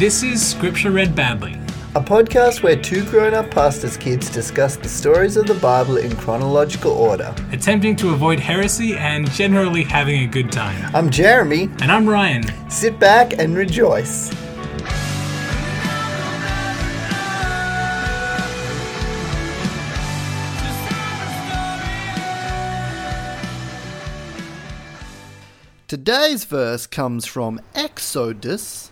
This is Scripture Read Badly. A podcast where two grown up pastors' kids discuss the stories of the Bible in chronological order. attempting to avoid heresy and generally having a good time. I'm Jeremy. And I'm Ryan. Sit back and rejoice. Today's verse comes from Exodus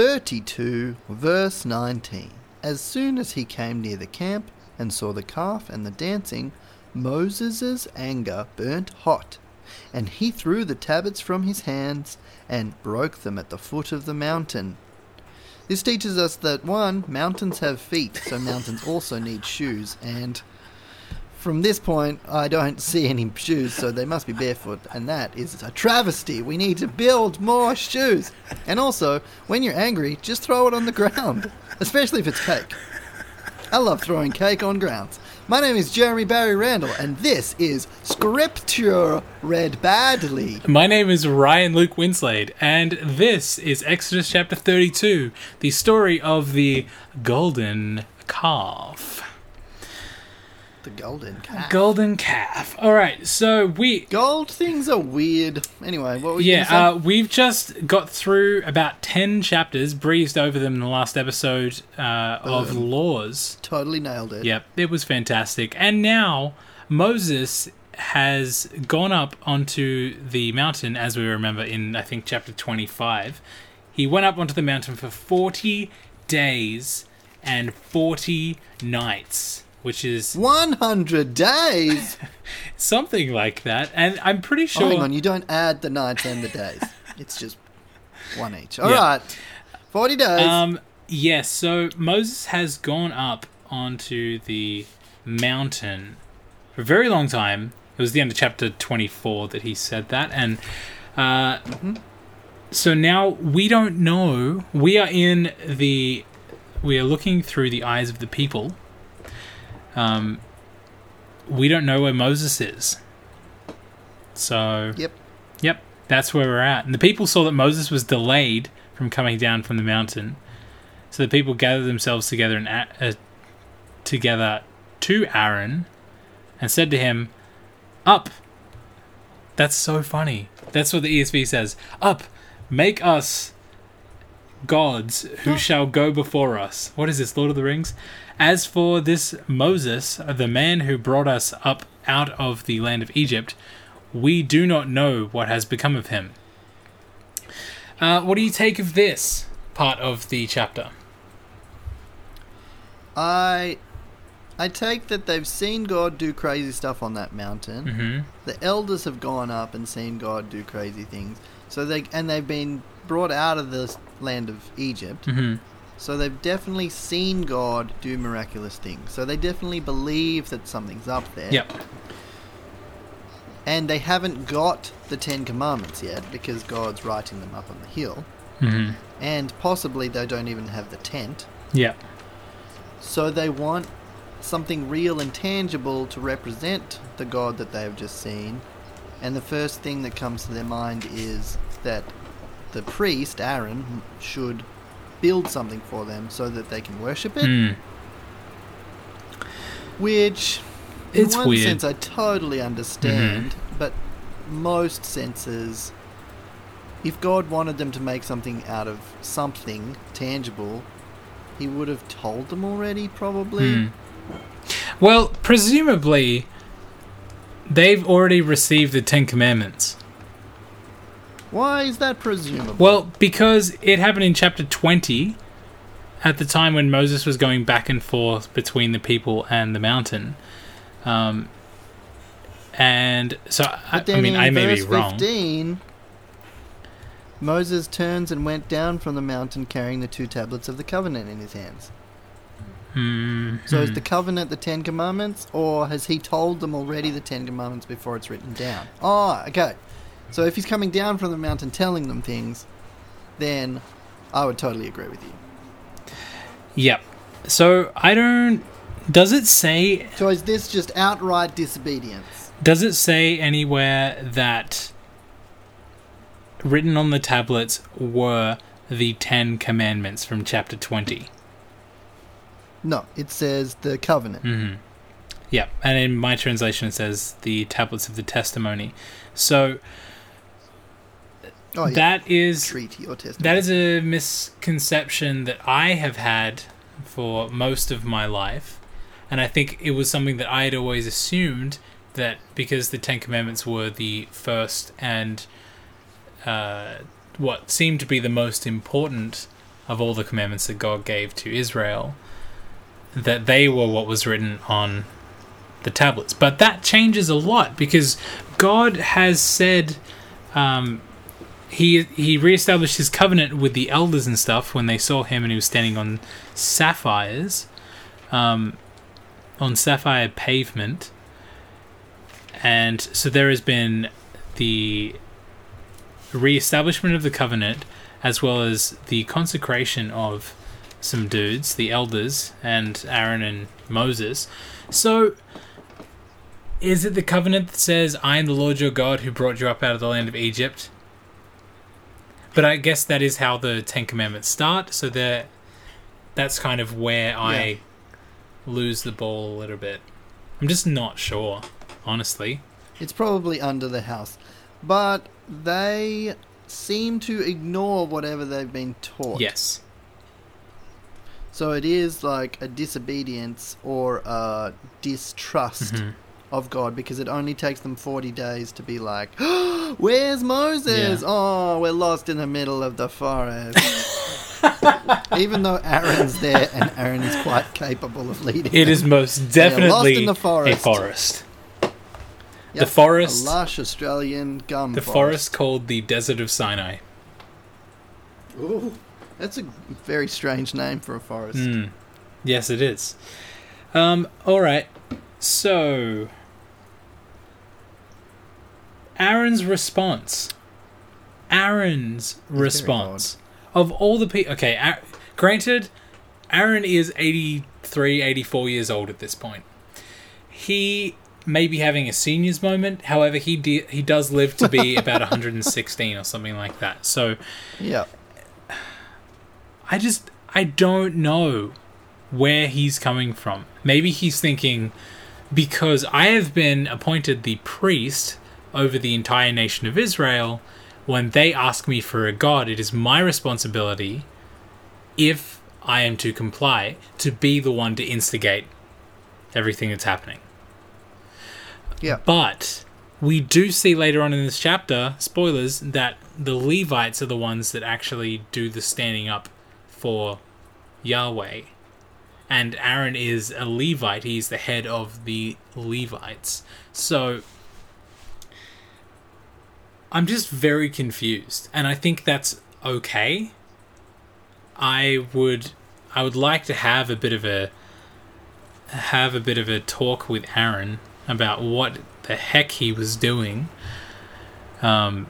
32, verse 19. As soon as he came near the camp and saw the calf and the dancing, Moses' anger burnt hot, and he threw the tablets from his hands and broke them at the foot of the mountain. This teaches us that one, mountains have feet, so mountains also need shoes, and from this point, I don't see any shoes, so they must be barefoot, and that is a travesty. We need to build more shoes. And also, when you're angry, just throw it on the ground, especially if it's cake. I love throwing cake on grounds. My name is Jeremy Barry Randall, and this is Scripture Read Badly. My name is Ryan Luke Winslade, and this is Exodus chapter 32, the story of the golden calf. The golden cat. Golden calf. All right, so we Gold things are weird. Anyway, what were you Yeah, uh, we've just got through about 10 chapters, breezed over them in the last episode uh, of Laws. Totally nailed it. Yep, it was fantastic. And now Moses has gone up onto the mountain, as we remember in, I think, chapter 25. He went up onto the mountain for 40 days and 40 nights, which is 100 days. something like that. And I'm pretty Oh, sure. hang on, you don't add the nights and the days. It's just one each. All Yeah. right, 40 days. Um, yes, so Moses has gone up onto the mountain for a very long time. It was the end of chapter 24 that he said that. And uh, so now we don't know. We are in the. We are looking through the eyes of the people. Um, we don't know where Moses is. So. yep. Yep, that's where we're at. And the people saw that Moses was delayed from coming down from the mountain, so the people gathered themselves together and uh, together to Aaron, and said to him, "Up." That's so funny. That's what the ESV says. Up, make us gods who shall go before us. What is this, Lord of the Rings? As for this Moses, the man who brought us up out of the land of Egypt, we do not know what has become of him. Uh, what do you take of this part of the chapter? I I take that they've seen God do crazy stuff on that mountain. hmm The elders have gone up and seen God do crazy things. So they and they've been brought out of the land of Egypt. hmm So they've definitely seen God do miraculous things. So they definitely believe that something's up there. Yep. And they haven't got the Ten Commandments yet because God's writing them up on the hill. hmm And possibly they don't even have the tent. Yep. So they want something real and tangible to represent the God that they have just seen. And the first thing that comes to their mind is that the priest, Aaron, should build something for them so that they can worship it. Mm. Which, in It's one weird. sense, I totally understand. But most senses, if God wanted them to make something out of something tangible, He would have told them already, probably. Mm. Well, presumably, they've already received the Ten Commandments. Why is that presumable? Well, because it happened in chapter 20, at the time when Moses was going back and forth between the people and the mountain. Um, and so, I, I mean, I may be verse wrong. 15, Moses turns and went down from the mountain carrying the two tablets of the covenant in his hands. Hmm, So is the covenant the Ten Commandments, or has he told them already the Ten Commandments before it's written down? Oh, okay. So if he's coming down from the mountain telling them things, then I would totally agree with you. Yep. So I don't. Does it say? So is this just outright disobedience? Does it say anywhere that written on the tablets were the Ten Commandments from chapter 20. No, it says the covenant. Mm-hmm. Yeah, and in my translation it says the tablets of the testimony. So Oh, yeah. that is or testament. that is a misconception that I have had for most of my life, and I think it was something that I had always assumed that because the Ten Commandments were the first and uh, what seemed to be the most important of all the commandments that God gave to Israel, that they were what was written on the tablets. But that changes a lot because God has said. Um, he he reestablished his covenant with the elders and stuff when they saw him and he was standing on sapphires, um, on sapphire pavement, and so there has been the reestablishment of the covenant as well as the consecration of some dudes, the elders, and Aaron and Moses. So. Is it the covenant that says, I am the Lord your God who brought you up out of the land of Egypt? But I guess that is how the Ten Commandments start. So that that's kind of where I Yeah. lose the ball a little bit. I'm just not sure, honestly. It's probably under the house. But they seem to ignore whatever they've been taught. Yes. So it is like a disobedience or a distrust Mhm. Of God because it only takes them 40 days to be like, Where's Moses? Yeah. Oh, we're lost in the middle of the forest. Even though Aaron's there and Aaron is quite capable of leading. It them. is most definitely lost in the a forest. forest. Yep, the forest- lush Australian gum The forest called the Desert of Sinai. Ooh, that's a very strange name for a forest. Mm. Yes, it is. Um, all right. So, Aaron's response. Aaron's very response. Of all the people. Okay, granted, Aaron is 83, 84 years old at this point. He may be having a senior's moment. However, he de- he does live to be about 116 or something like that. So, Yeah. I just I don't know where he's coming from. Maybe he's thinking because I have been appointed the priest over the entire nation of Israel, when they ask me for a god, it is my responsibility if I am to comply to be the one to instigate everything that's happening. Yeah. But we do see later on in this chapter, spoilers, that the Levites are the ones that actually do the standing up for Yahweh. And Aaron is a Levite, he's the head of the Levites. So I'm just very confused, and I think that's okay. I would I would like to have a bit of a have a bit of a talk with Aaron about what the heck he was doing. Um,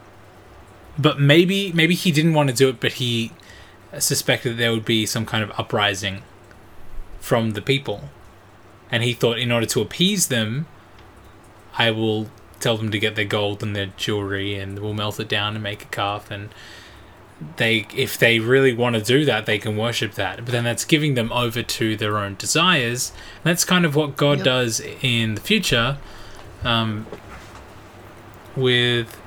but maybe maybe he didn't want to do it, but he suspected that there would be some kind of uprising from the people, and he thought in order to appease them, I will tell them to get their gold and their jewelry, and we'll melt it down and make a calf and they if they really want to do that they can worship that but then that's giving them over to their own desires and that's kind of what god Yep. does in the future um, with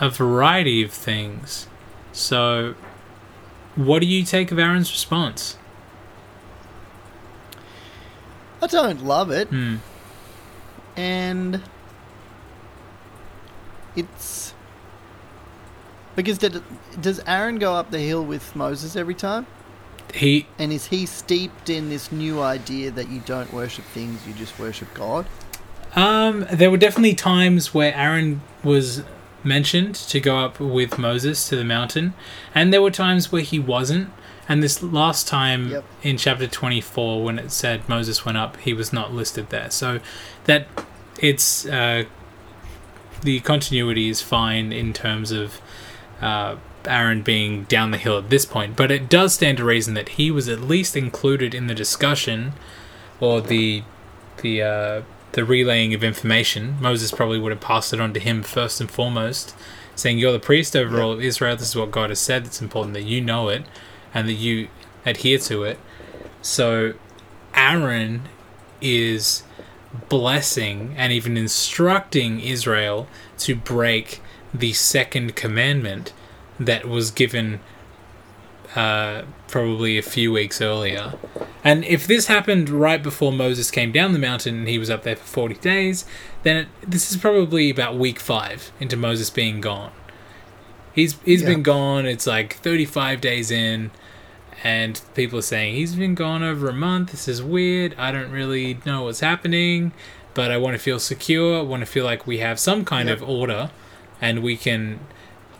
a variety of things so what do you take of aaron's response I don't love it. hmm. and it's because did, does Aaron go up the hill with Moses every time? he And is he steeped in this new idea that you don't worship things, you just worship God? Um, there were definitely times where Aaron was mentioned to go up with Moses to the mountain, and there were times where he wasn't. And this last time Yep. in chapter 24, when it said Moses went up, he was not listed there. So that it's uh, the continuity is fine in terms of uh, Aaron being down the hill at this point, but it does stand to reason that he was at least included in the discussion or the the uh, the relaying of information. Moses probably would have passed it on to him first and foremost saying, You're the priest over all of Israel. This is what God has said. It's important that you know it and that you adhere to it. So Aaron is blessing and even instructing Israel to break the second commandment that was given uh, probably a few weeks earlier. And if this happened right before Moses came down the mountain and he was up there for 40 days, then it, this is probably about week five into Moses being gone. He's he's Yeah. been gone. It's like 35 days in, and people are saying he's been gone over a month. This is weird. I don't really know what's happening, but I want to feel secure. I want to feel like we have some kind Yep. of order, and we can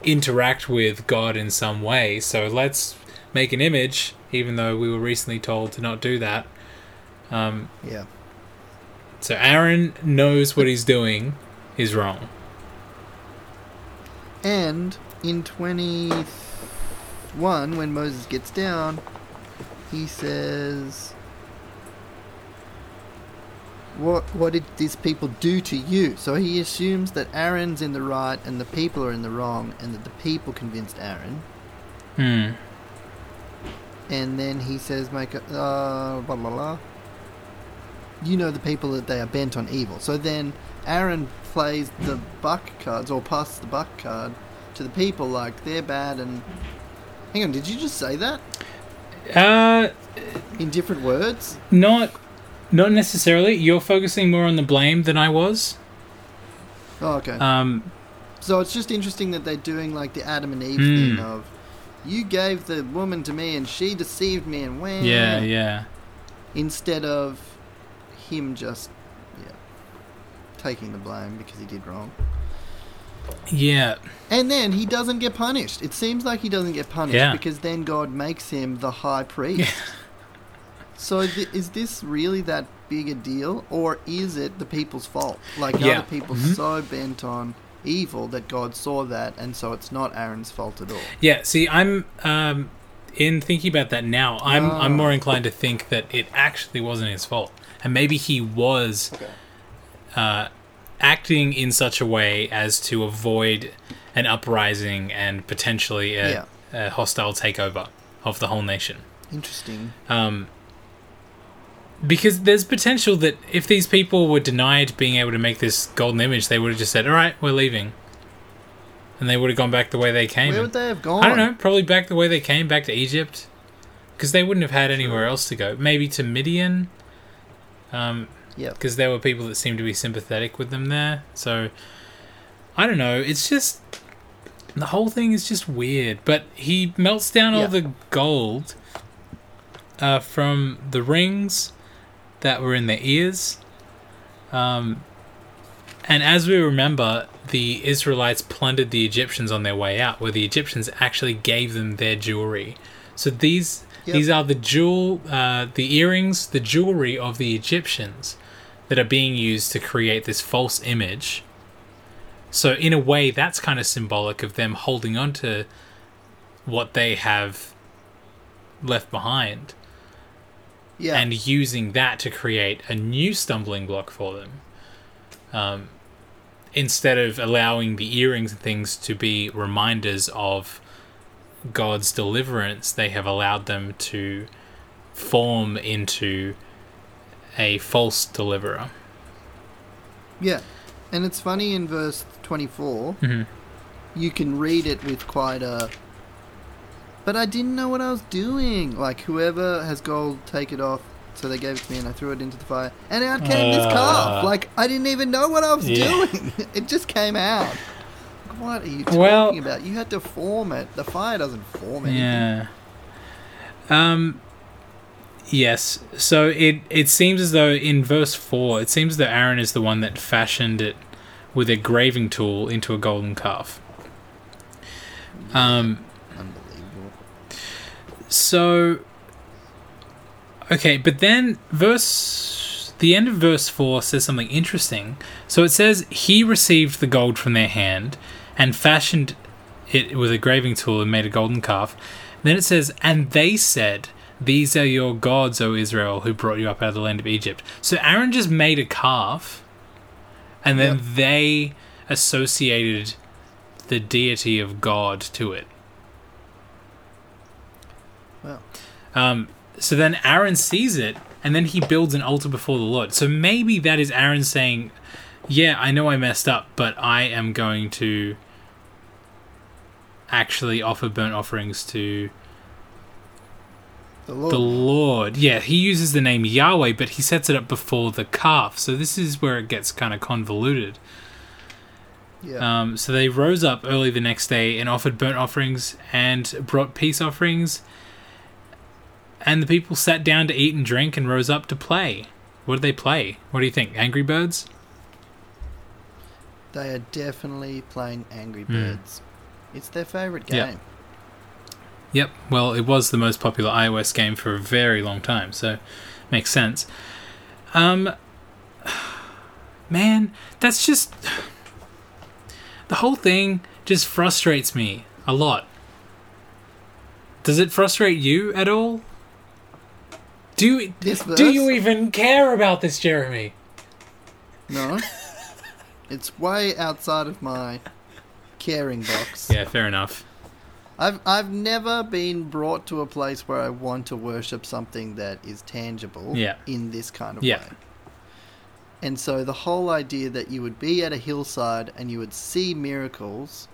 interact with God in some way. So let's make an image, even though we were recently told to not do that. Um, Yeah. so Aaron knows what he's doing is wrong. And in 21, when Moses gets down, he says, what, what did these people do to you? So he assumes that Aaron's in the right and the people are in the wrong, and that the people convinced Aaron. Hmm. And then he says, make a, uh, blah, blah, blah. You know the people that they are bent on evil. So then Aaron plays the buck cards, or passes the buck card to the people like they're bad and. Hang on, did you just say that? Uh, In different words? not, not necessarily. You're focusing more on the blame than I was. Oh, okay. Um, so it's just interesting that they're doing like the Adam and Eve Hmm. thing of. You gave the woman to me and she deceived me and wham. yeah, yeah. instead of him just yeah taking the blame because he did wrong Yeah. and then he doesn't get punished it seems like he doesn't get punished Yeah. because then god makes him the high priest so th- is this really that big a deal or is it the people's fault like Yeah. other people Mhm. so bent on evil that god saw that and so it's not aaron's fault at all Yeah, see, I'm um, in thinking about that now. I'm I'm Ah. more inclined to think that it actually wasn't his fault, and maybe he was okay uh, acting in such a way as to avoid an uprising and potentially a, Yeah. a hostile takeover of the whole nation. interesting Um, because there's potential that if these people were denied being able to make this golden image, they would have just said, "All right, we're leaving," and they would have gone back the way they came. where would they have gone I don't know. Probably back the way they came, back to Egypt, because they wouldn't have had anywhere else to go. Maybe to Midian, um, Yep. because there were people that seemed to be sympathetic with them there. So I don't know. It's just the whole thing is just weird. But he melts down all Yeah. the gold uh, from the rings that were in their ears. Um, and as we remember, the Israelites plundered the Egyptians on their way out, where the Egyptians actually gave them their jewelry. So these Yep. these are the jewel, uh, the earrings, the jewelry of the Egyptians that are being used to create this false image. So in a way, that's kind of symbolic of them holding on to what they have left behind yeah and using that to create a new stumbling block for them. Um, instead of allowing the earrings and things to be reminders of God's deliverance, they have allowed them to form into a false deliverer. Yeah. And it's funny in verse 24, Mhm. you can read it with quite a. But I didn't know what I was doing. Like, whoever has gold, take it off. So they gave it to me and I threw it into the fire. And out came this Uh. calf. Like, I didn't even know what I was Yeah. doing. it just came out. What are you talking Well- about? You had to form it. The fire doesn't form anything. Yeah. Um. Yes. So it it seems as though in verse four, it seems that Aaron is the one that fashioned it with a graving tool into a golden calf. Um. Unbelievable. So. Okay, but then verse the end of verse four says something interesting. So it says he received the gold from their hand and fashioned it with a graving tool and made a golden calf. Then it says, and they said, These are your gods, O Israel, who brought you up out of the land of Egypt. So Aaron just made a calf, and then Yep. they associated the deity of God to it. Well, Um, so then Aaron sees it, and then he builds an altar before the Lord. So maybe that is Aaron saying, "Yeah, I know I messed up, but I am going to actually offer burnt offerings to the Lord. the Lord." Yeah, he uses the name Yahweh, but he sets it up before the calf. So this is where it gets kind of convoluted. yeah. Um, so they rose up early the next day and offered burnt offerings and brought peace offerings. And the people sat down to eat and drink and rose up to play. What did they play? What do you think? Angry Birds? they are definitely playing Angry Hmm. Birds. It's their favorite game. Yep. Well, it was the most popular iOS game for a very long time, so makes sense. Um, man, that's just the whole thing just frustrates me a lot. Does it frustrate you at all? Do do you even care about this, Jeremy? No. it's way outside of my caring box. Yeah, fair enough. I've I've never been brought to a place where I want to worship something that is tangible Yeah. in this kind of Yeah. way. And so the whole idea that you would be at a hillside and you would see miracles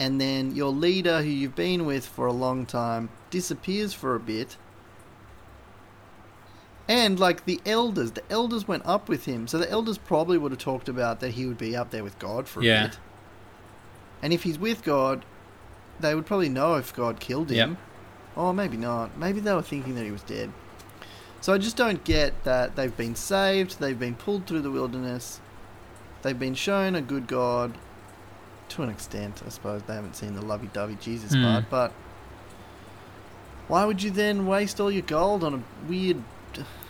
and then your leader who you've been with for a long time disappears for a bit. And like the elders, the elders went up with him. So the elders probably would have talked about that he would be up there with God for a Yeah. bit. And if he's with God, they would probably know if God killed him. Yep. Or maybe not. Maybe they were thinking that he was dead. So I just don't get that they've been saved, they've been pulled through the wilderness, they've been shown a good God. To an extent, I suppose they haven't seen the lovey dovey Jesus Hmm. part, but why would you then waste all your gold on a weird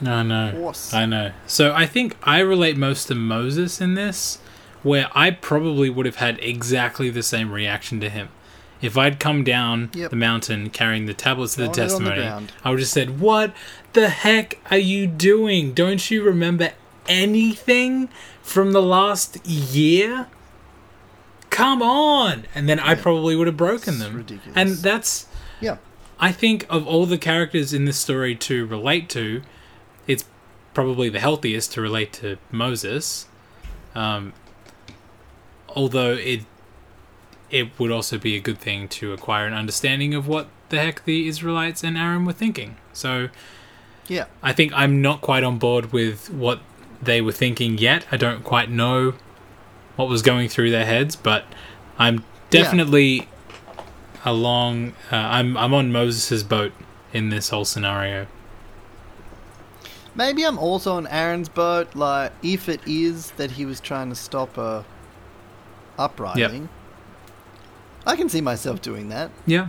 No, no. horse? I know. So I think I relate most to Moses in this, where I probably would have had exactly the same reaction to him. If I'd come down Yep. the mountain carrying the tablets of the it the testimony. I would have said, What the heck are you doing? Don't you remember anything from the last year? Come on! And then I probably would have broken It's them. ridiculous. And that's yeah. I think of all the characters in this story to relate to, it's probably the healthiest to relate to Moses. Um, although it it would also be a good thing to acquire an understanding of what the heck the Israelites and Aaron were thinking. So Yeah. I think I'm not quite on board with what they were thinking yet. I don't quite know what was going through their heads, but I'm definitely along. Uh, I'm I'm on Moses's boat in this whole scenario. Maybe I'm also on Aaron's boat, like if it is that he was trying to stop a uprising. I can see myself doing that. Yeah,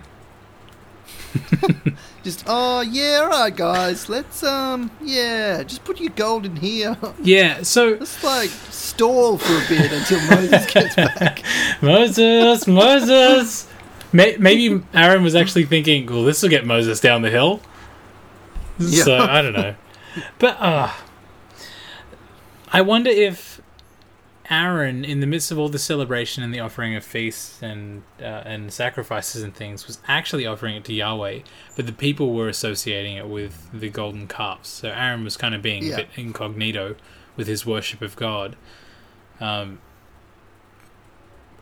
Just oh yeah, alright guys, let's um yeah, just put your gold in here. yeah. So Let's like stall for a bit until Moses gets back. Moses, Moses. Maybe Aaron was actually thinking, "Well, this will get Moses down the hill." Yeah. So I don't know, but uh, I wonder if Aaron, in the midst of all the celebration and the offering of feasts and uh, and sacrifices and things, was actually offering it to Yahweh, but the people were associating it with the golden calves. So Aaron was kind of being Yeah. a bit incognito with his worship of God. Um,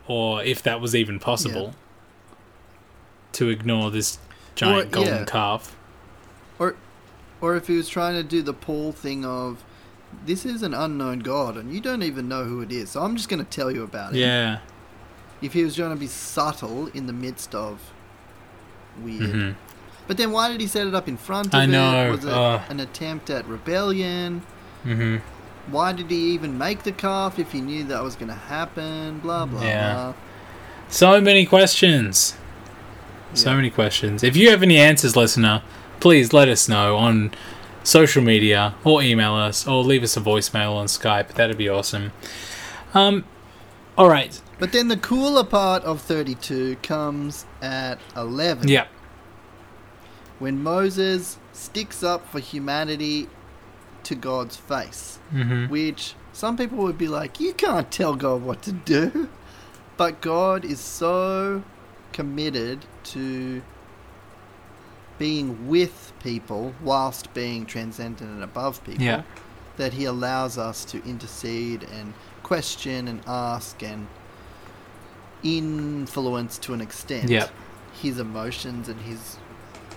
or if that was even possible, to ignore this giant Or- golden yeah. calf. Or if he was trying to do the Paul thing of this is an unknown god and you don't even know who it is, so I'm just gonna tell you about it. Yeah. If he was trying to be subtle in the midst of weird. hmm But then why did he set it up in front of I it? know, Was it an attempt at rebellion? Mm-hmm. Why did he even make the calf if he knew that was going to happen? Blah blah Yeah. blah. So many questions. So Yeah. many questions. If you have any answers, listener, please let us know on social media or email us or leave us a voicemail on Skype. That'd be awesome. Um, all right. But then the cooler part of 32 comes at 11 Yeah. when Moses sticks up for humanity to God's face, hmm which some people would be like, you can't tell God what to do. But God is so committed to being with people whilst being transcendent and above people Yeah. that he allows us to intercede and question and ask and influence to an extent Yeah. his emotions and his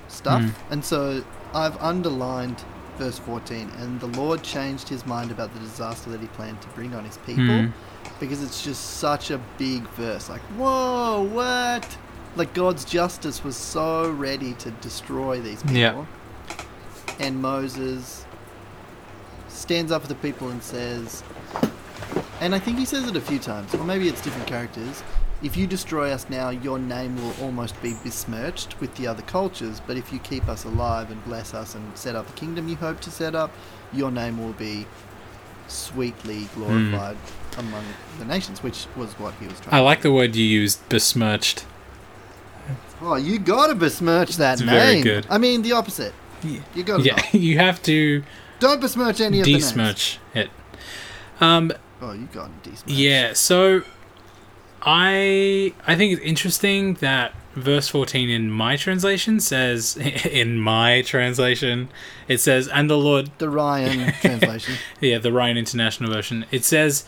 stuff. Mm. And so I've underlined verse 14 and the Lord changed his mind about the disaster that he planned to bring on his people Mm. because it's just such a big verse. Like, whoa, what? Like God's justice was so ready to destroy these people. Yeah. And Moses stands up for the people and says, and I think he says it a few times, or maybe it's different characters. If you destroy us now, your name will almost be besmirched with the other cultures. But if you keep us alive and bless us and set up the kingdom you hope to set up, your name will be sweetly glorified hmm. among the nations, which was what he was trying. I to like the word you used, besmirched. Oh, you gotta besmirch that It's name. very good. I mean, the opposite. Yeah. You gotta Yeah, not. you have to Don't besmirch any of the names. desmirch it. Um, Oh, you gotta desmirch. Yeah, so I I think it's interesting that verse 14 in my translation says in my translation it says and the Lord The Ryan translation. yeah, the Ryan International version. It says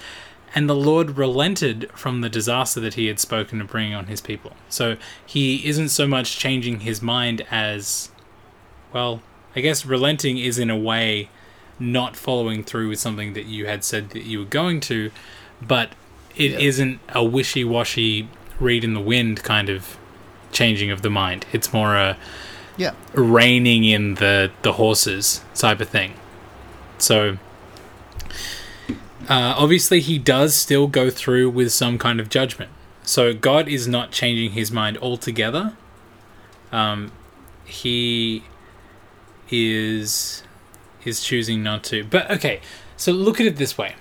and the Lord relented from the disaster that he had spoken to bring on his people. So he isn't so much changing his mind as well, I guess relenting is in a way not following through with something that you had said that you were going to, but it Yeah. not a wishy washy reed in the wind kind of changing of the mind. It's more a Yeah. reining in the the horses type of thing. So uh, obviously he does still go through with some kind of judgment. So God is not changing his mind altogether. Um, he is is choosing not to. But okay, so look at it this way.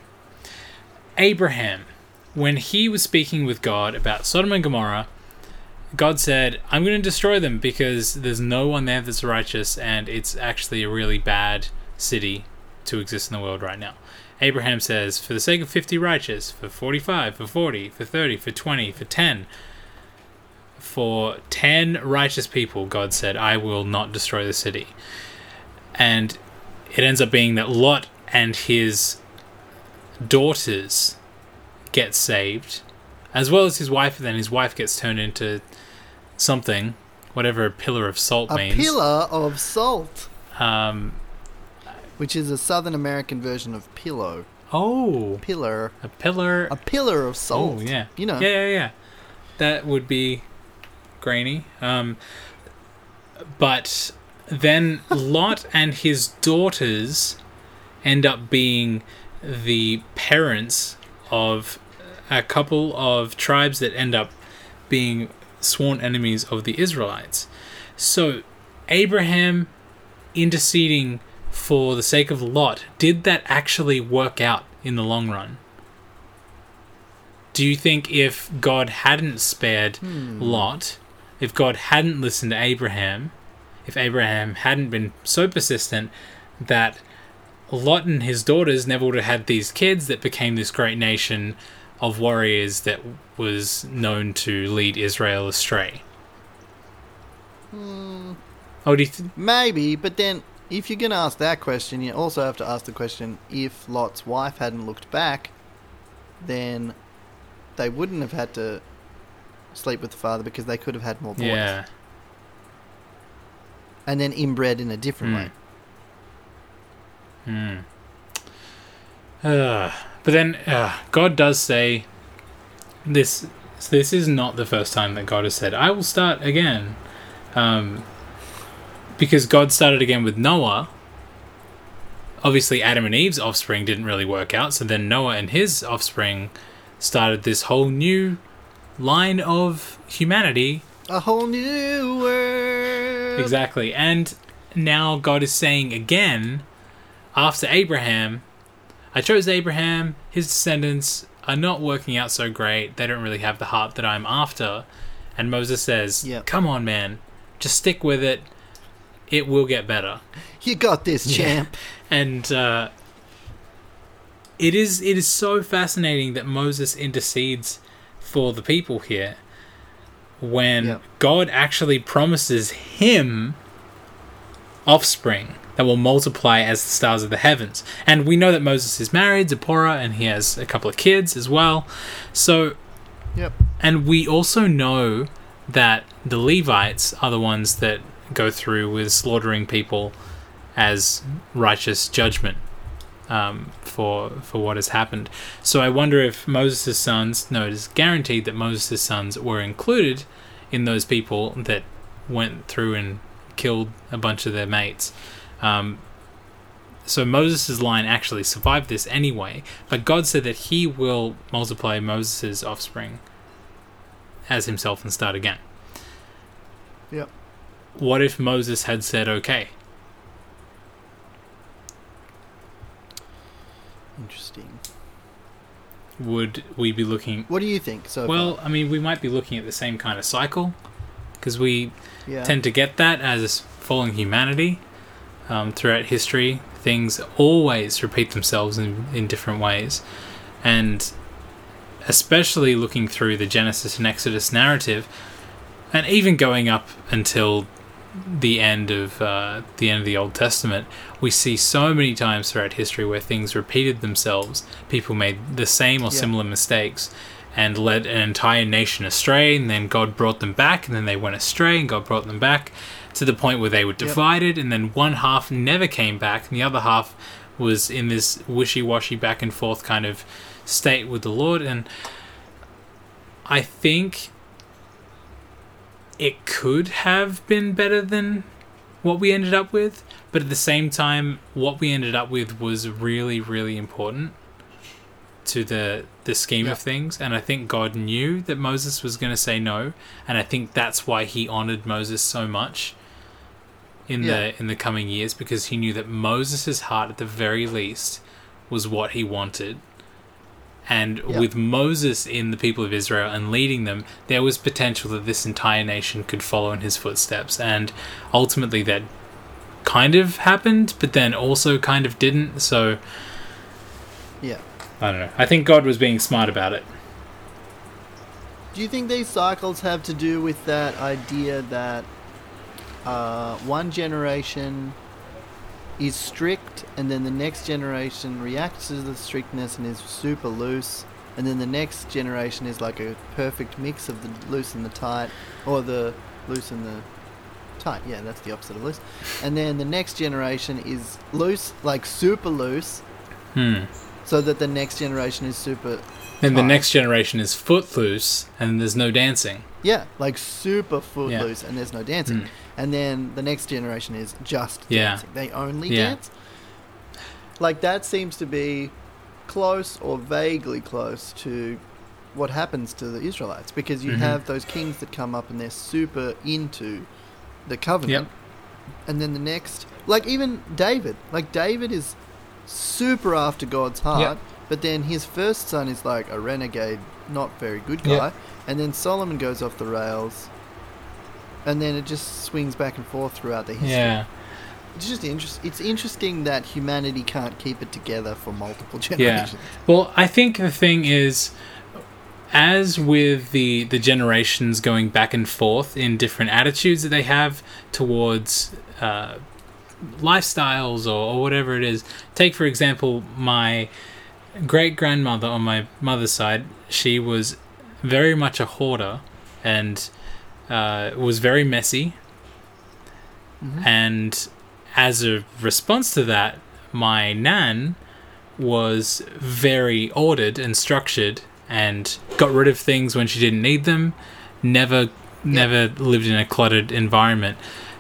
Abraham, when he was speaking with God about Sodom and Gomorrah, God said, I'm going to destroy them because there's no one there that's righteous and it's actually a really bad city to exist in the world right now. Abraham says, For the sake of 50 righteous, for 45, for 40, for 30, for 20, for 10, for 10 righteous people, God said, I will not destroy the city. And it ends up being that Lot and his daughters get saved, as well as his wife, and then his wife gets turned into something, whatever a pillar of salt A means. pillar of salt, Um, which is a Southern American version of pillow. oh, Pillar. a pillar. A pillar of salt. Oh, yeah. You know. Yeah, yeah, yeah. That would be grainy. Um, but then Lot and his daughters end up being the parents of a couple of tribes that end up being sworn enemies of the Israelites. So, Abraham interceding for the sake of Lot, did that actually work out in the long run? Do you think if God hadn't spared Hmm. Lot, if God hadn't listened to Abraham, if Abraham hadn't been so persistent that Lot and his daughters never would have had these kids that became this great nation of warriors that was known to lead Israel astray? Hmm, Oh, do you th- maybe, but then if you're going to ask that question, you also have to ask the question if Lot's wife hadn't looked back, then they wouldn't have had to sleep with the father because they could have had more boys. yeah. And then inbred in a different Hmm. way. Hmm. Uh, but then uh, God does say this. This is not the first time that God has said, "I will start again," um, because God started again with Noah. Obviously, Adam and Eve's offspring didn't really work out, so then Noah and his offspring started this whole new line of humanity A whole new world. Exactly. And now God is saying again, after Abraham, I chose Abraham, his descendants are not working out so great. They don't really have the heart that I'm after. And Moses says, Yep. Come on, man. Just stick with it. It will get better. You got this, Yeah. champ. And uh, it is it is so fascinating that Moses intercedes for the people here when Yep. God actually promises him offspring that will multiply as the stars of the heavens. And we know that Moses is married, Zipporah, and he has a couple of kids as well. So, Yep. and we also know that the Levites are the ones that go through with slaughtering people as righteous judgment um, for for what has happened. So I wonder if Moses' sons, no, it is guaranteed that Moses' sons were included in those people that went through and killed a bunch of their mates. Um, so Moses' line actually survived this anyway, but God said that he will multiply Moses' offspring as himself and start again. Yep. What if Moses had said okay? Interesting. Would we be looking What do you think? So Well, I mean, we might be looking at the same kind of cycle because we yeah. tend to get that as fallen humanity um, throughout history. Things always repeat themselves in, in different ways. And especially looking through the Genesis and Exodus narrative, and even going up until the end of uh, the end of the Old Testament, we see so many times throughout history where things repeated themselves. People made the same or Yeah. similar mistakes and led an entire nation astray, and then God brought them back, and then they went astray, and God brought them back to the point where they were divided, and then one half never came back, and the other half was in this wishy-washy back and forth kind of state with the Lord, and I think it could have been better than what we ended up with, but at the same time, what we ended up with was really, really important to the the scheme Yeah. of things, and I think God knew that Moses was going to say no, and I think that's why He honored Moses so much in Yeah. the in the coming years because He knew that Moses' heart, at the very least, was what He wanted. And Yeah. with Moses in the people of Israel and leading them, there was potential that this entire nation could follow in his footsteps. And ultimately, that kind of happened, but then also kind of didn't. So, yeah. I don't know. I think God was being smart about it. Do you think these cycles have to do with that idea that uh, one generation is strict and then the next generation reacts to the strictness and is super loose and then the next generation is like a perfect mix of the loose and the tight or the loose and the tight yeah that's the opposite of loose and then the next generation is loose like super loose Hmm. so that the next generation is super Then the next generation is footloose, and there's no dancing. Yeah, like super footloose, Yeah. and there's no dancing. Mm. And then the next generation is just Yeah. dancing. They only Yeah. dance. Like that seems to be close or vaguely close to what happens to the Israelites because you Mhm. have those kings that come up and they're super into the covenant. And then the next, like even David, like David is super after God's heart, Yep. But then his first son is like a renegade, not very good guy, and then Solomon goes off the rails, and then it just swings back and forth throughout the history. Yeah. It's just interest. It's interesting that humanity can't keep it together for multiple generations. Yeah. Well, I think the thing is, as with the the generations going back and forth in different attitudes that they have towards uh, lifestyles or, or whatever it is. Take for example my great grandmother on my mother's side. She was very much a hoarder and uh, was very messy. Mhm. And as a response to that, my nan was very ordered and structured and got rid of things when she didn't need them. Never, never lived in a cluttered environment.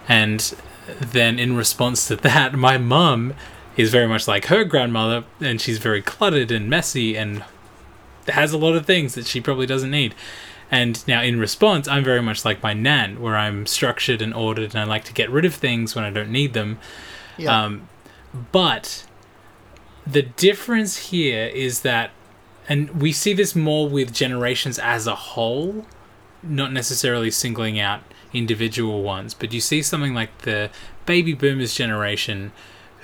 And then in response to that, my mum is very much like her grandmother, and she's very cluttered and messy and has a lot of things that she probably doesn't need. And now, in response, I'm very much like my nan, where I'm structured and ordered, and I like to get rid of things when I don't need them. Yeah. Um, but the difference here is that, and we see this more with generations as a whole, not necessarily singling out individual ones, but you see something like the baby boomers generation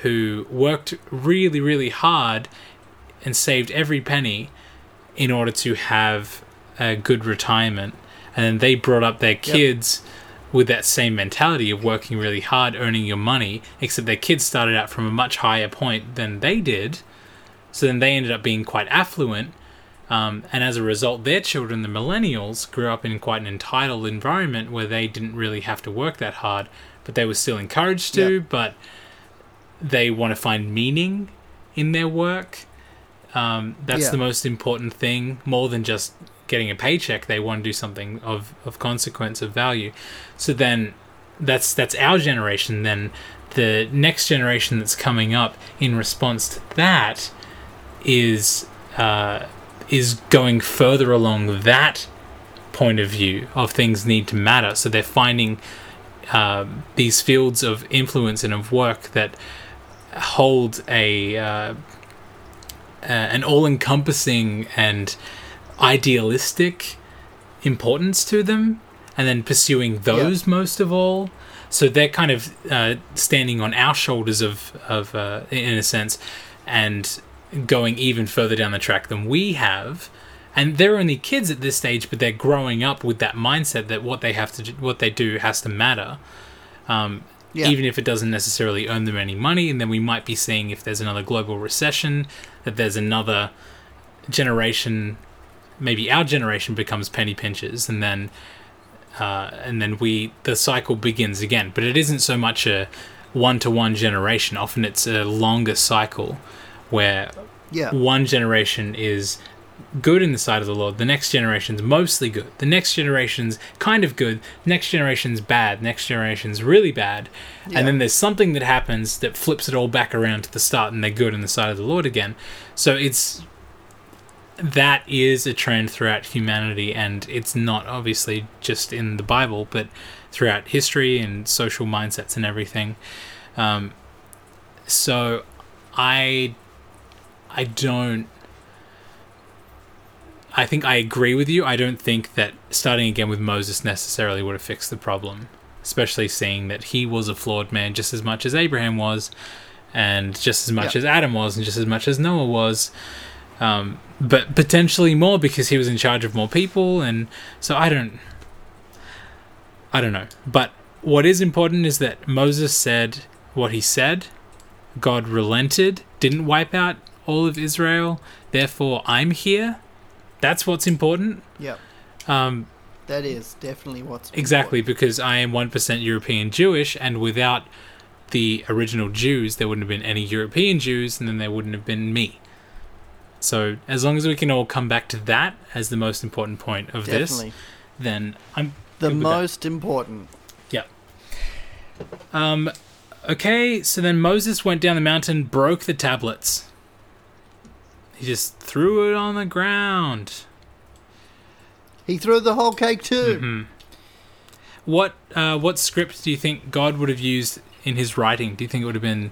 who worked really, really hard and saved every penny in order to have a good retirement, and then they brought up their kids with that same mentality of working really hard, earning your money, except their kids started out from a much higher point than they did. So then they ended up being quite affluent. Um, and as a result, their children, the millennials, grew up in quite an entitled environment where they didn't really have to work that hard, but they were still encouraged to, Yep. but they want to find meaning in their work. Um, that's Yeah. the most important thing, more than just getting a paycheck. They want to do something of, of consequence, of value. So then that's that's our generation. Then the next generation that's coming up in response to that is uh, is going further along that point of view of things need to matter. So they're finding um, these fields of influence and of work that hold a uh, an all-encompassing and idealistic importance to them, and then pursuing those most of all. So they're kind of uh, standing on our shoulders of of uh, in a sense, and going even further down the track than we have. And they're only kids at this stage, but they're growing up with that mindset that what they have to, do, what they do, has to matter. Um, Yeah. even if it doesn't necessarily earn them any money. And then we might be seeing if there's another global recession, that there's another generation, maybe our generation becomes penny pinchers, and then uh, and then we the cycle begins again. But it isn't so much a one to one generation. Often it's a longer cycle where Yeah. one generation is good in the sight of the Lord. The next generation's mostly good. The next generation's kind of good. Next generation's bad. Next generation's really bad. Yeah. And then there's something that happens that flips it all back around to the start and they're good in the sight of the Lord again. So it's that is a trend throughout humanity and it's not obviously just in the Bible, but throughout history and social mindsets and everything. Um, so I I don't I think I agree with you. I don't think that starting again with Moses necessarily would have fixed the problem, especially seeing that he was a flawed man just as much as Abraham was, and just as much Yeah. as Adam was, and just as much as Noah was. Um, but potentially more because he was in charge of more people, and so I don't. I don't know. But what is important is that Moses said what he said. God relented, didn't wipe out all of Israel. Therefore, I'm here. That's what's important. Yep. Um, That is definitely what's exactly important. because I am 1% European Jewish, and without the original Jews, there wouldn't have been any European Jews, and then there wouldn't have been me. So, as long as we can all come back to that as the most important point of Definitely. this, then I'm The with that. most important. Yeah. Um, okay, so then Moses went down the mountain, broke the tablets. He just threw it on the ground. He threw the whole cake too. hmm What uh, what script do you think God would have used in his writing? Do you think it would have been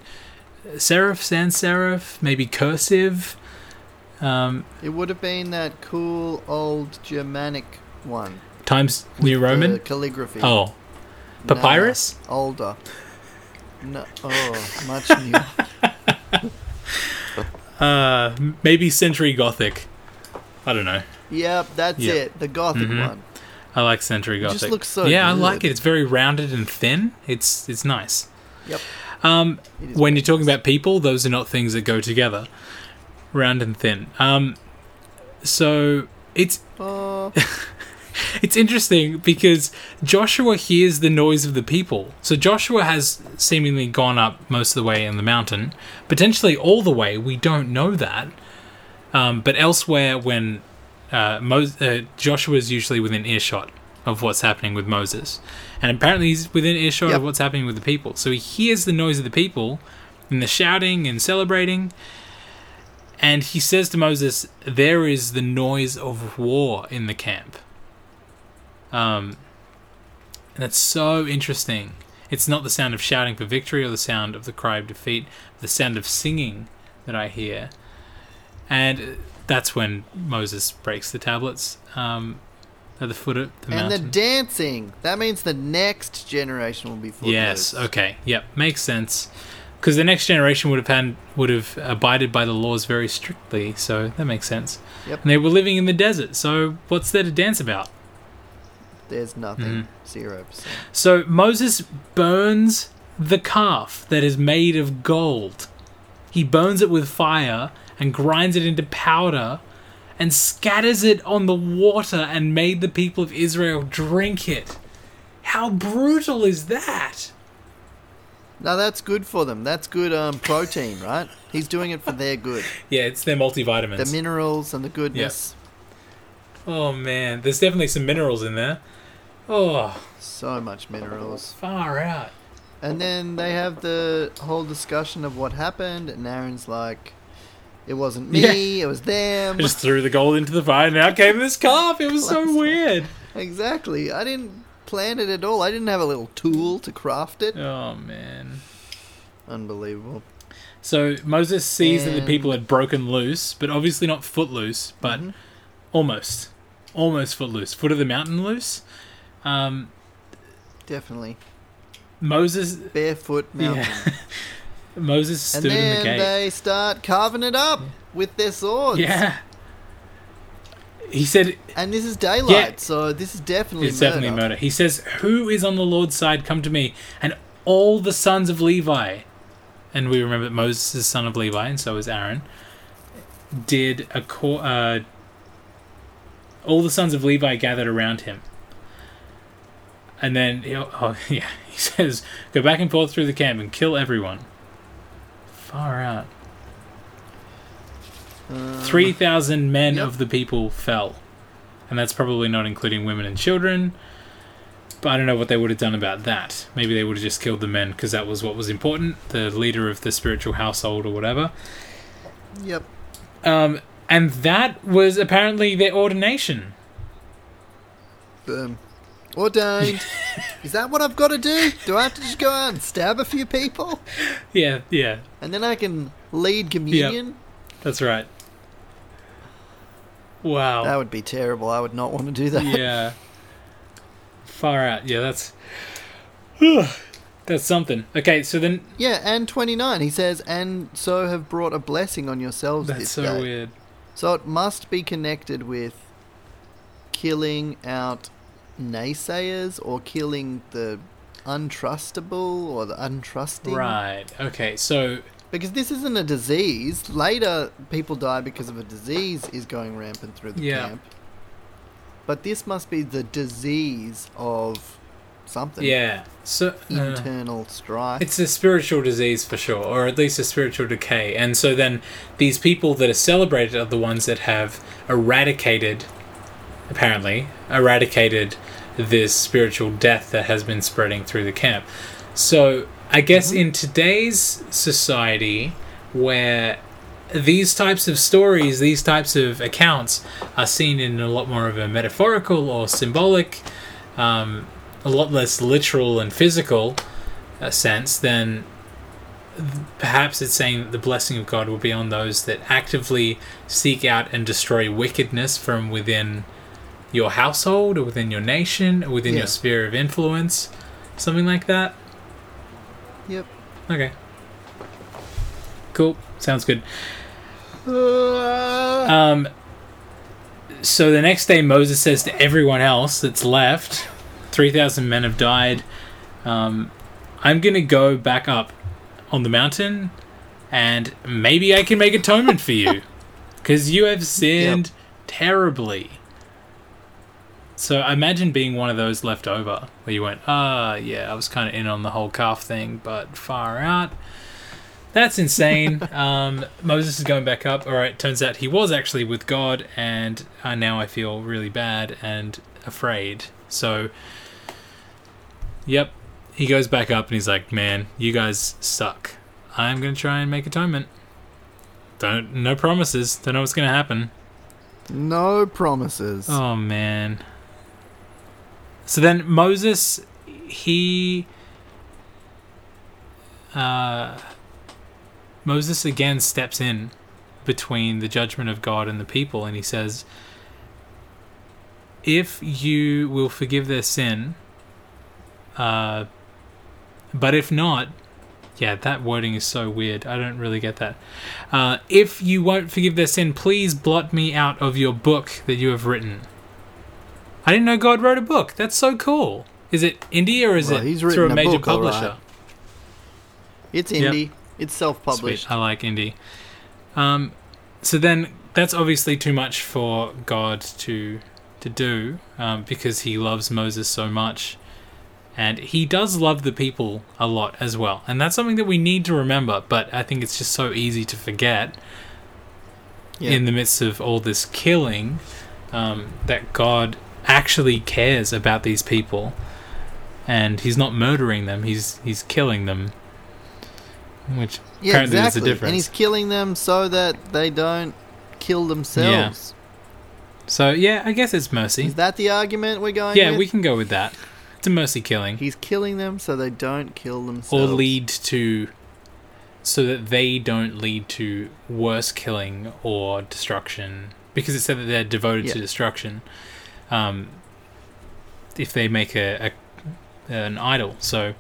serif, sans serif, maybe cursive? Um, It would have been that cool old Germanic one. Times New Roman? calligraphy. Oh, papyrus? older. No, oh, much new. Uh, maybe Century Gothic. I don't know. yep, that's Yeah. it. The Gothic Mhm. one. I like Century It Gothic. just looks so yeah, I like it. It's very rounded and thin. It's it's nice. Yep. Um, when you're talking nice. about people, those are not things that go together. Round and thin. Um, so it's Oh, it's interesting because Joshua hears the noise of the people. So Joshua has seemingly gone up most of the way in the mountain, potentially all the way. We don't know that. Um, but elsewhere, when uh, Mo- uh, Joshua is usually within earshot of what's happening with Moses, and apparently he's within earshot Yep. of what's happening with the people. So he hears the noise of the people and the shouting and celebrating. And he says to Moses, There is the noise of war in the camp. Um, and that's so interesting. It's not the sound of shouting for victory or the sound of the cry of defeat, the sound of singing that I hear. And that's when Moses breaks the tablets um, at the foot of the mountain. and the dancing. That means the next generation will be full. yes, okay. Yep, makes sense. because the next generation would have had, would have abided by the laws very strictly. So that makes sense. Yep. And they were living in the desert. So what's there to dance about? There's nothing. Mhm. Zero percent. So Moses burns the calf that is made of gold. He burns it with fire and grinds it into powder and scatters it on the water and made the people of Israel drink it. How brutal is that? Now that's good for them. That's good um, protein, right? He's doing it for their good. Yeah, it's their multivitamins. The minerals and the goodness. oh man, there's definitely some minerals in there. Oh, So much minerals. far out. And then they have the whole discussion of what happened, and Aaron's like, "It wasn't me. It was them." I just threw the gold into the fire and out came this calf. It was so weird. Exactly. I didn't plan it at all. I didn't have a little tool to craft it. Oh man. Unbelievable. So Moses sees that the people had broken loose, but obviously not foot loose, but Mhm. almost, almost foot loose, foot of the mountain loose. Um, Definitely. Moses, Barefoot mountain. yeah, Moses And stood in the then gate. they start carving it up with their swords. yeah, he said And this is daylight, Yeah. so this is definitely it's murder. definitely murder. He says, "Who is on the Lord's side? Come to me." And all the sons of Levi, and we remember that Moses is son of Levi, and so is Aaron. Did a co- uh, all the sons of Levi gathered around him, and then he- oh yeah, he says, "Go back and forth through the camp and kill everyone." Far out. Um, Three thousand men yep. of the people fell, and that's probably not including women and children. But I don't know what they would have done about that. Maybe they would have just killed the men because that was what was important, the leader of the spiritual household or whatever. Yep. Um, and that was apparently their ordination. Boom. Ordained. is that what I've got to do? Do I have to just go out and stab a few people? Yeah, yeah, And then I can lead communion? that's right. Wow. That would be terrible. I would not want to do that. yeah. Far out. Yeah, that's that's something. Okay, so then Yeah, and 29. He says, and so have brought a blessing on yourselves that's so day. weird. So it must be connected with killing out naysayers or killing the untrustable or the untrusting. Right. Okay. So Because this isn't a disease. Later, people die because of a disease is going rampant through the Yeah. camp. But this must be the disease of something. yeah. So uh, Internal strife. it's a spiritual disease for sure, or at least a spiritual decay. And so then these people that are celebrated are the ones that have eradicated, apparently, eradicated this spiritual death that has been spreading through the camp. So I guess in today's society, where these types of stories, these types of accounts are seen in a lot more of a metaphorical or symbolic, um, a lot less literal and physical uh, sense, then perhaps it's saying that the blessing of God will be on those that actively seek out and destroy wickedness from within your household or within your nation or within Yeah. your sphere of influence. Something like that. Yep. Okay. Cool. Sounds good. Uh, Um, so the next day, Moses says to everyone else that's left, 3,000 men have died. Um, I'm going to go back up on the mountain and maybe I can make atonement for you because you have sinned terribly. So I imagine being one of those left over where you went, ah, yeah, I was kind of in on the whole calf thing, but far out. That's insane. um, Moses is going back up. All right, turns out he was actually with God, and uh, now I feel really bad and afraid. So, yep, he goes back up and he's like, "Man, you guys suck. I'm gonna try and make atonement. Don't no promises. Don't know what's gonna happen. no promises. Oh man. So then Moses he uh Moses again steps in between the judgment of God and the people and he says if you will forgive their sin uh but if not Yeah, that wording is so weird. I don't really get that. Uh, if you won't forgive their sin, please blot me out of your book that you have written. I didn't know God wrote a book. That's so cool. Is it indie or is Well, it through a major book, all right. publisher? It's Yep. indie. It's self-published. Sweet. I like indie. Um, so then that's obviously too much for God to to do um, because he loves Moses so much, and he does love the people a lot as well, and that's something that we need to remember. But I think it's just so easy to forget Yeah. in the midst of all this killing um, that God actually cares about these people, and He's not murdering them; He's He's killing them. Which Yeah, apparently there's a difference. And he's killing them so that they don't kill themselves. So yeah, I guess it's mercy. Is that the argument we're going Yeah, with? we can go with that. It's a mercy killing, He's killing them so they don't kill themselves, or lead to, so that they don't lead to worse killing or destruction, because it said that they're devoted to destruction. Um, if they make a, a an idol, so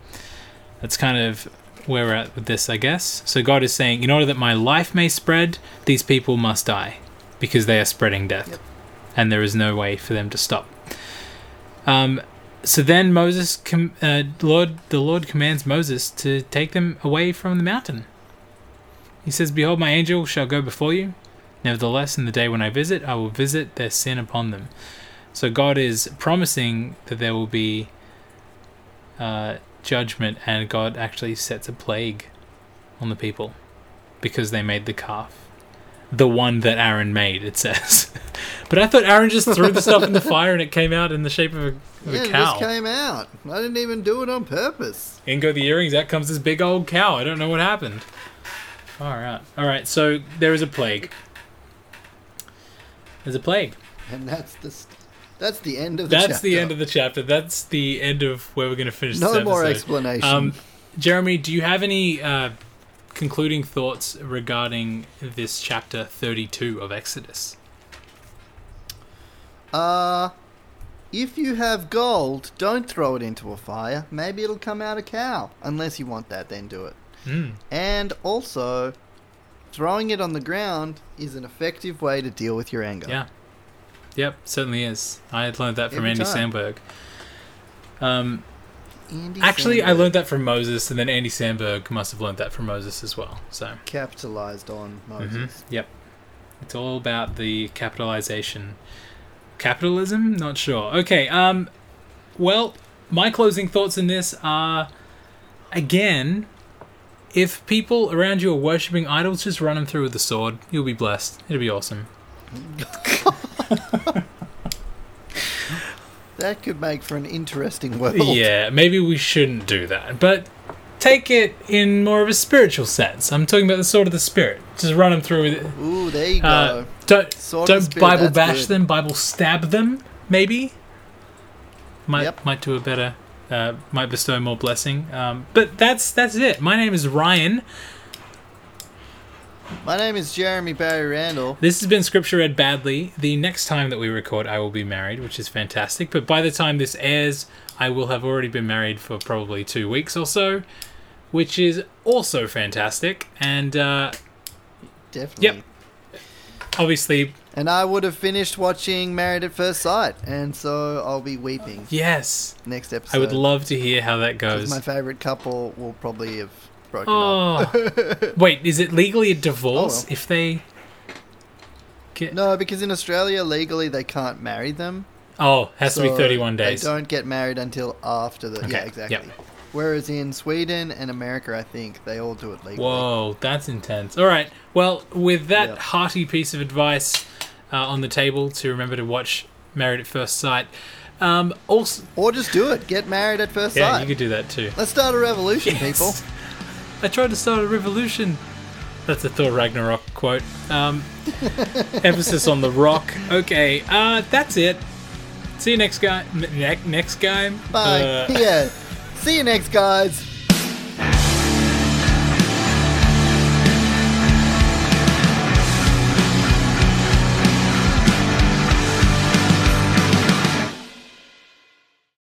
that's kind of where we're at with this, I guess. So God is saying, in order that my life may spread, these people must die, because they are spreading death, Yep. and there is no way for them to stop. Um, so then Moses, com- uh, Lord, the Lord commands Moses to take them away from the mountain. He says, "Behold, my angel shall go before you. Nevertheless, in the day when I visit, I will visit their sin upon them." So God is promising that there will be uh, judgment, and God actually sets a plague on the people because they made the calf, the one that Aaron made. It says, but I thought Aaron just threw the stuff in the fire and it came out in the shape of a, of Yeah, a it just came out. I didn't even do it on purpose. In go the earrings. Out comes this big old cow. I don't know what happened. All right, all right. So there is a plague. There's a plague. And that's the st- that's the end of the That's chapter. the end of the chapter. That's the end of where we're going to finish. No more explanation. Um, Jeremy, do you have any uh, concluding thoughts regarding this chapter 32 of Exodus? Uh, if you have gold, don't throw it into a fire. Maybe it'll come out a cow. Unless you want that, then do it. Mm. And also, throwing it on the ground is an effective way to deal with your anger. Yeah. Yep, certainly is. I had learned that from Every Andy time. Samberg. Um, Andy actually, I learned that from Moses, and then Andy Samberg must have learned that from Moses as well. So, capitalized on Moses. mhm, yep, it's all about the capitalization. Capitalism? Not sure. Okay. Um, well, my closing thoughts in this are, again, if people around you are worshipping idols, just run them through with the sword. You'll be blessed. It'll be awesome. That could make for an interesting world. Yeah, maybe we shouldn't do that, but take it in more of a spiritual sense. I'm talking about the sword of the spirit. Just run them through with it. Ooh, there you go. Uh, don't Sword don't Spirit, Bible bash good. them. Bible stab them. Maybe might Yep. might do a better. Uh, might bestow more blessing. Um, but that's that's it. My name is Ryan. My name is Jeremy Barry Randall. This has been Scripture Read Badly. The next time that we record, I will be married, which is fantastic. But by the time this airs, I will have already been married for probably two weeks or so, which is also fantastic. And uh, Definitely. Yep. obviously, And I would have finished watching Married at First Sight, and so I'll be weeping yes, next episode. I would love to hear how that goes. my favorite couple will probably have broken up. Oh, wait, is it legally a divorce Oh, well. if they get? No, because in Australia legally they can't marry them. Oh, has to be thirty-one days. They don't get married until after the. Okay, Yeah, exactly. yep. Whereas in Sweden and America, I think they all do it legally. Whoa, that's intense. All right. Well, with that Yeah. hearty piece of advice uh, on the table to remember to watch Married at First Sight. Um, also, Or just do it. Get married at first yeah, sight. Yeah, you could do that too. Let's start a revolution, Yes. people. I tried to start a revolution. That's a Thor Ragnarok quote. Um, emphasis on the rock. Okay, uh, that's it. See you next guy. Ne- next guy. Bye. Uh, yeah. See you next, guys.